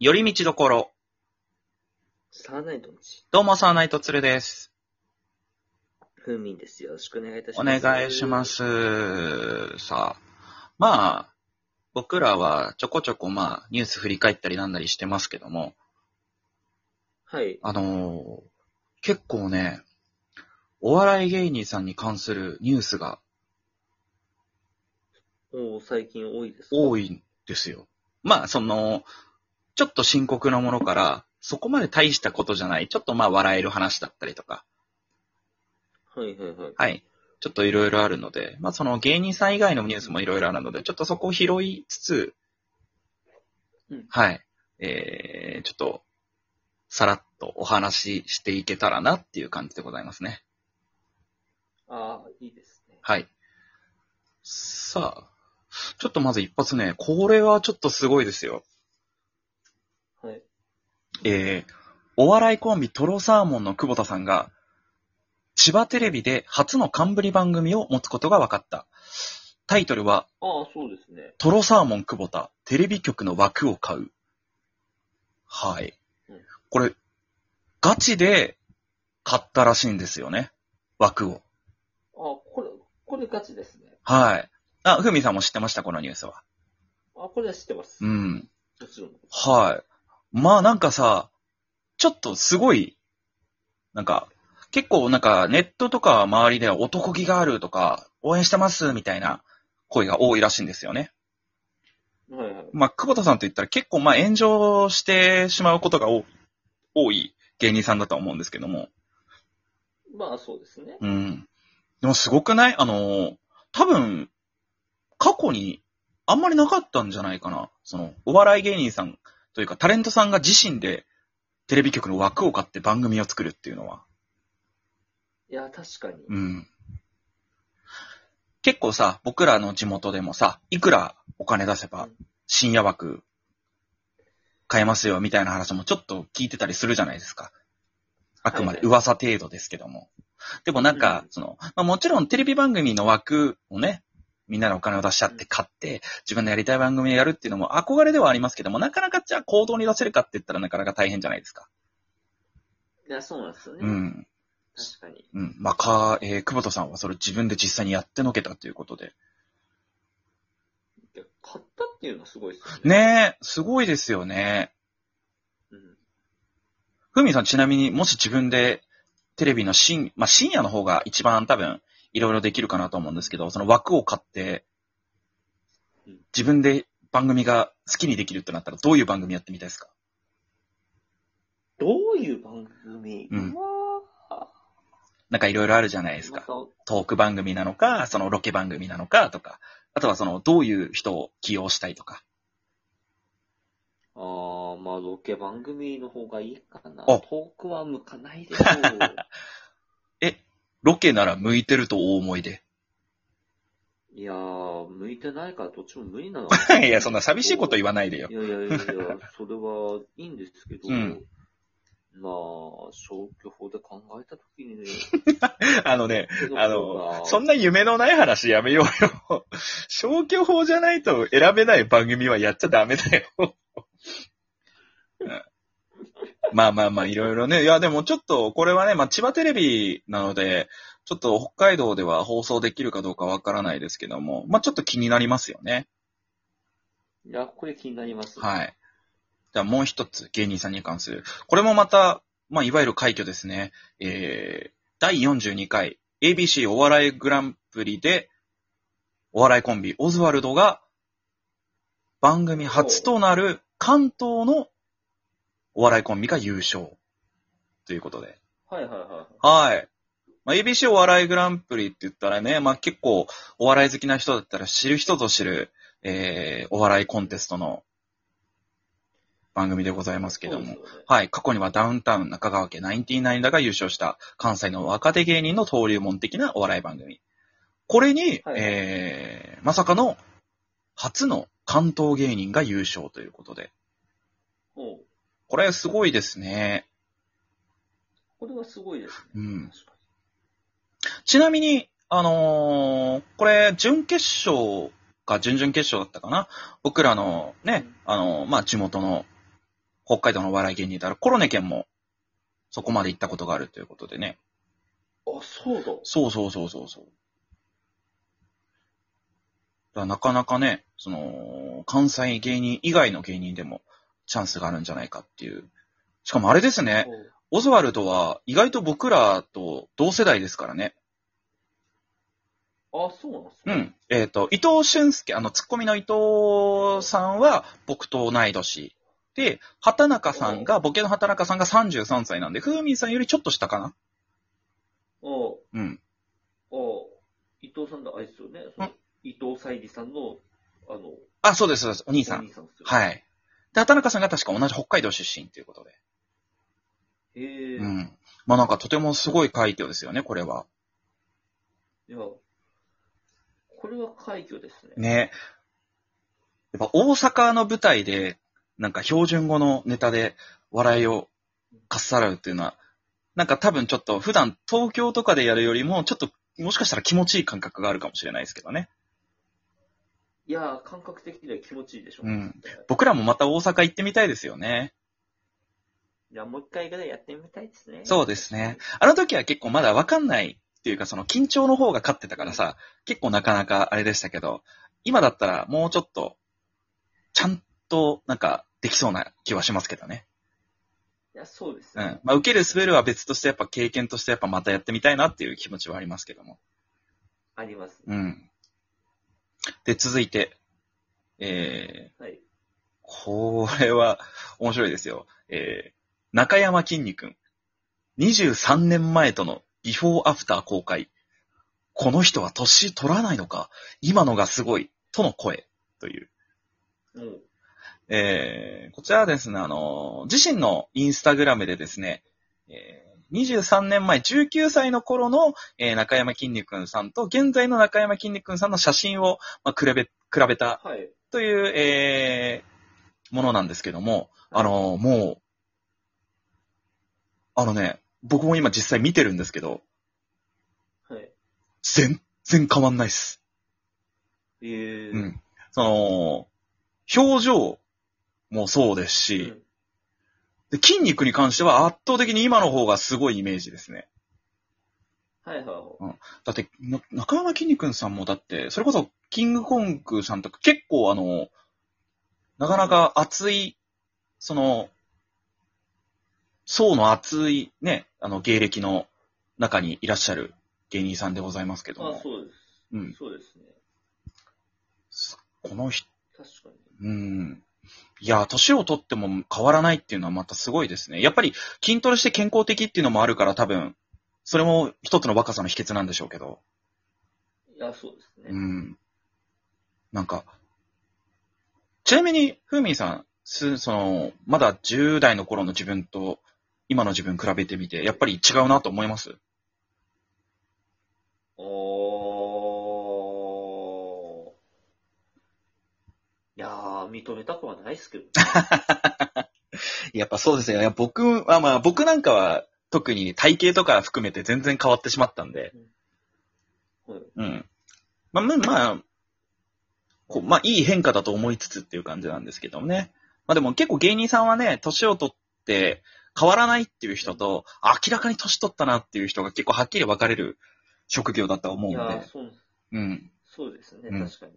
寄り道どころ。サーナイトどうも、サーナイトツルです。ふうみんです。よろしくお願いいたしおます。願いしま。す。さあ、まあ、僕らはちょこちょこまあ、ニュース振り返ったりなんなりしてますけども、はい。あのー結構ね、お笑い芸人さんに関するニュースがもう最近多いですか？い。多いんですよ。まあ、その、ちょっと深刻なものから、そこまで大したことじゃない、ちょっとまあ笑える話だったりとか、はいはいはい。はい。ちょっといろいろあるので、まあその芸人さん以外のニュースもいろいろあるので、ちょっとそこを拾いつつ、うんはい。えー、ちょっと、さらっとお話ししていけたらなっていう感じでございますね。ああ、いいですね。はい。さあ、ちょっとまず一発ね、これはちょっとすごいですよ。はい。えー、お笑いコンビトロサーモンの久保田さんが、千葉テレビで初の冠番組を持つことが分かった。タイトルは、ああ、そうですね。トロサーモン久保田、テレビ局の枠を買う。はいうん。これ、ガチで買ったらしいんですよね。枠を。ああ、これ、これガチですね。はい。あ、ふみさんも知ってました、このニュースは。あこれは知ってます。うん。もちろん。はい。まあなんかさ、ちょっとすごい、なんか、結構なんかネットとか周りでは男気があるとか、応援してますみたいな声が多いらしいんですよね。はいはい。まあ、久保田さんと言ったら結構まあ炎上してしまうことが多多い芸人さんだとは思うんですけども。まあそうですね。うん。でもすごくない？あの、多分、過去にあんまりなかったんじゃないかな。その、お笑い芸人さんというかタレントさんが自身でテレビ局の枠を買って番組を作るっていうのは。いや、確かに。うん。結構さ、僕らの地元でもさ、いくらお金出せばうん深夜枠買えますよみたいな話もちょっと聞いてたりするじゃないですか。あくまではい噂程度ですけども。でもなんかう、んその、まあ、もちろんテレビ番組の枠をね、みんなのお金を出しちゃって買って、自分のやりたい番組をやるっていうのも憧れではありますけども、なかなかじゃあ行動に出せるかって言ったらなかなか大変じゃないですか。いや、そうなんですよね。うん。確かに。うん。まあ、か、えー、久保田さんはそれ自分で実際にやってのけたということで。いや買ったっていうのはすごいですよね。ねえ、すごいですよね。うん。ふみさんちなみにもし自分でテレビの深、まあ、深夜の方が一番多分いろいろできるかなと思うんですけど、その枠を買ってうん、自分で番組が好きにできるってなったらどういう番組やってみたいですか？どういう番組？うんはなんかいろいろあるじゃないですか。トーク番組なのか、そのロケ番組なのかとか、あとはそのどういう人を起用したいとか。ああ、まあ、ロケ番組の方がいいかな。あトークは向かないでしょえ、ロケなら向いてるとお思いで。う。いやー、向いてないからどっちも無理なの。いや、そんな寂しいこと言わないでよい。やいやいやいや、それはいいんですけど、うんまあ、消去法で考えたときにね、あのね、あの、がそんな夢のない話やめようよ。消去法じゃないと選べない番組はやっちゃダメだよ。うんまあまあまあ、いろいろね。いや、でもちょっと、これはね、まあ、千葉テレビなので、ちょっと北海道では放送できるかどうかわからないですけども、まあちょっと気になりますよね。いや、これ気になります。はい。じゃあもう一つ、芸人さんに関する。これもまた、まあ、いわゆる快挙ですね。えー、第42回 ABC お笑いグランプリで、お笑いコンビ、オズワルドが、番組初となる関東のお笑いコンビが優勝。ということで。はいはいははい。まあ、ABC お笑いグランプリって言ったらね、まあ、結構お笑い好きな人だったら知る人ぞ知る、えー、お笑いコンテストの番組でございますい。けども。ねはい。過去にはダウンタウン中川家99らが優勝した関西の若手芸人の登竜門的なお笑い番組。これに、はいえー、まさかの初の関東芸人が優勝ということで。これすごいですね。これはすごいですね。うん。ちなみに、あのーこれ、準決勝か準々決勝だったかな？僕らのね、あのーまあ、地元の北海道のお笑い芸人であるコロネ県も、そこまで行ったことがあるということでね。あ、そうだ。そうそうそうそうそう。なかなかね、その、関西芸人以外の芸人でもチャンスがあるんじゃないかっていう。しかもあれですね、オズワルドは意外と僕らと同世代ですからね。あ、そうなんですかうん。えっ、と、伊藤俊介、あの、ツッコミの伊藤さんは僕と同い年。で、畑中さんが、ボケの畑中さんが33歳なんで、ふーみんさんよりちょっと下かなあうん。あ、伊藤さんだ、あれですよね。伊藤沙莉さんの、あの、あ、そうです、そうです。お兄さん。お兄さんですよ。はい。で、畑中さんが確か同じ北海道出身ということで。い。へえ。うん。まあなんかとてもすごい快挙ですよね、これは。いや、これは快挙ですね。ね。やっぱ大阪の舞台で、なんか標準語のネタで笑いをかっさらうっていうのは、なんか多分ちょっと普段東京とかでやるよりも、ちょっともしかしたら気持ちいい感覚があるかもしれないですけどね。いや、感覚的には気持ちいいでしょ。うん僕らもまた大阪行ってみたいですよね。いや、もう一回ぐらいやってみたいですね。そうですね。あの時は結構まだわかんないっていうか、その緊張の方が勝ってたからさ、結構なかなかあれでしたけど、今だったらもうちょっと、ちゃんとなんかできそうな気はしますけどね。いや、そうですね。うん。まあ、受ける滑るは別として、やっぱ経験としてやっぱまたやってみたいなっていう気持ちはありますけども。あります。うん。で、続いて、えー、はい。これは面白いですよ。えー、中山きんに君。23年前とのビフォーアフター公開。この人は年取らないのか？今のがすごい。との声。という。もう、えー、こちらはですね、あの、自身のインスタグラムでですね、えー23年前、19歳の頃の、えー中山きんに君さんと、現在の中山きんに君さんの写真を、まあ、比べ、比べたはい。という、えーものなんですけども、あの、もう、あのね、僕も今実際見てるんですけど、はい。全然変わんないっす。えー、うん。その、表情もそうですうし、ん。で筋肉に関しては圧倒的に今の方がすごいイメージですね。はいはいはい。だって、な中山きんに君さんもだって、それこそキングコングさんとか結構あの、なかなか熱い、その、層の厚いね、あの芸歴の中にいらっしゃる芸人さんでございますけども、あそうです。うん、そうですね。この人、確かに。うん。いや、年を取っても変わらないっていうのはまたすごいですね。やっぱり筋トレして健康的っていうのもあるから多分、それも一つの若さの秘訣なんでしょうけど。いや、そうですね。うん。なんか、ちなみに、ふーみんさん、す、その、まだ10代の頃の自分と、今の自分比べてみて、やっぱり違うなと思います？認めたくはないですけど。やっぱそうですね。いや僕は、まあ僕なんかは特に体型とか含めて全然変わってしまったんで、はいうん。まあ、まあ、まあ、こうまあいい変化だと思いつつっていう感じなんですけどもね。まあでも結構芸人さんはね、年を取って変わらないっていう人と、明らかに年取ったなっていう人が結構はっきり分かれる職業だと思うんで。いやー、そう、うん。そうですね、うん確かに。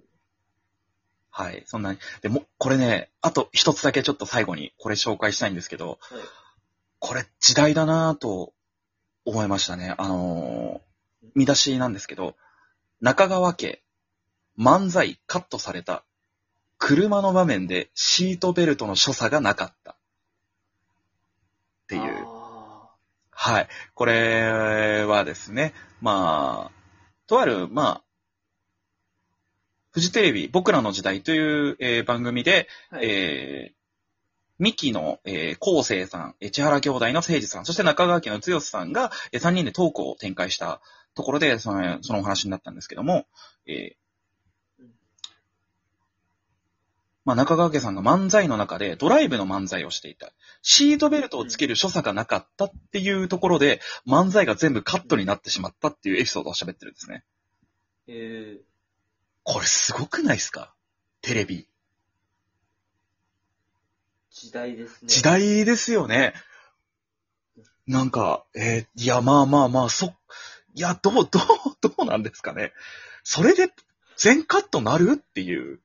はい。そんなに。でも、これね、あと一つだけちょっと最後にこれ紹介したいんですけど、はい。これ時代だなぁと思いましたね。あのー見出しなんですけど、中川家、漫才カットされた。車の場面でシートベルトの所作がなかった。っていう。あはい。これはですね、まあ、とある、まあ、フジテレビ、僕らの時代という、えー番組で、ーはい。えー、ミキの、えー、昴生さん、えー千原兄弟の誠治さん、そして中川家の剛さんが、えー、3人でトークを展開したところで、その、そのお話になったんですけども、えーうんまあ、中川家さんが漫才の中でドライブの漫才をしていた。シートベルトをつける所作がなかったっていうところで、漫才が全部カットになってしまったっていうエピソードを喋ってるんですね。えー、これすごくないですか？テレビ。時代ですね。時代ですよね。なんか、えーいや、まあまあまあ、そ、いや、どう、どう、どうなんですかね。それで、全カットなるっていう。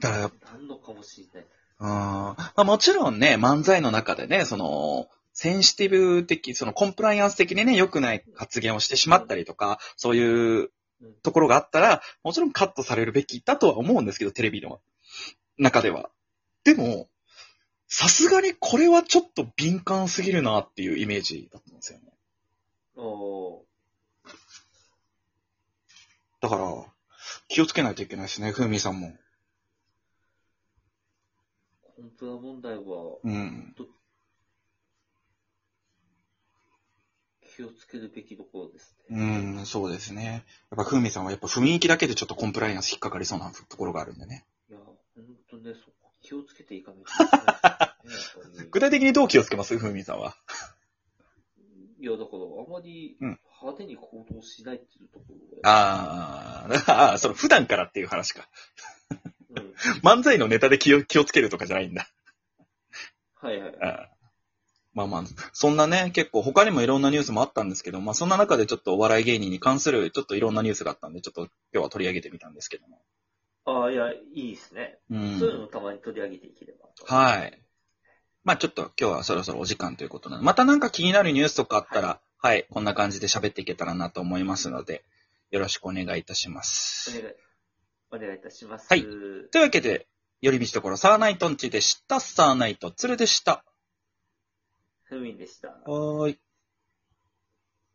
だから、なんのかもしれない。うんまあ、もちろんね、漫才の中でね、その、センシティブ的、そのコンプライアンス的にね、良くない発言をしてしまったりとか、そういううんところがあったら、もちろんカットされるべきだとは思うんですけど、テレビの中では。でも、さすがにこれはちょっと敏感すぎるなっていうイメージだったんですよね。おーだから、気をつけないといけないですね、ふみさんも。コンプラ問題は、うん。気をつけるべきところですうね。ん、そうですね。やっぱふみさんはやっぱ雰囲気だけでちょっとコンプライアンス引っかかりそうなところがあるんでね。いや、ほんとね、そこ気をつけていかないといけないですね。やっぱ具体的にどう気をつけます？ふみさんは。りいや、だから、あまりうん派手に行動しないっていうところで。あーあー、その普段からっていう話か。うん。漫才のネタで気を気をつけるとかじゃないんだ。はいはい。あーまあまあ、そんなね、結構他にもいろんなニュースもあったんですけど、まあそんな中でちょっとお笑い芸人に関するちょっといろんなニュースがあったんで、ちょっと今日は取り上げてみたんですけども。ああ、いや、いいですね。う。そういうんのたまに取り上げていければと。はい。まあちょっと今日はそろそろお時間ということなので、またなんか気になるニュースとかあったら、はい、こんな感じで喋っていけたらなと思いますので、よろしくお願いいたします。お願い、お願いいたします。はいというわけで、寄り道ところサーナイトンチでした。サーナイトツルでした。ふみでした。はーい。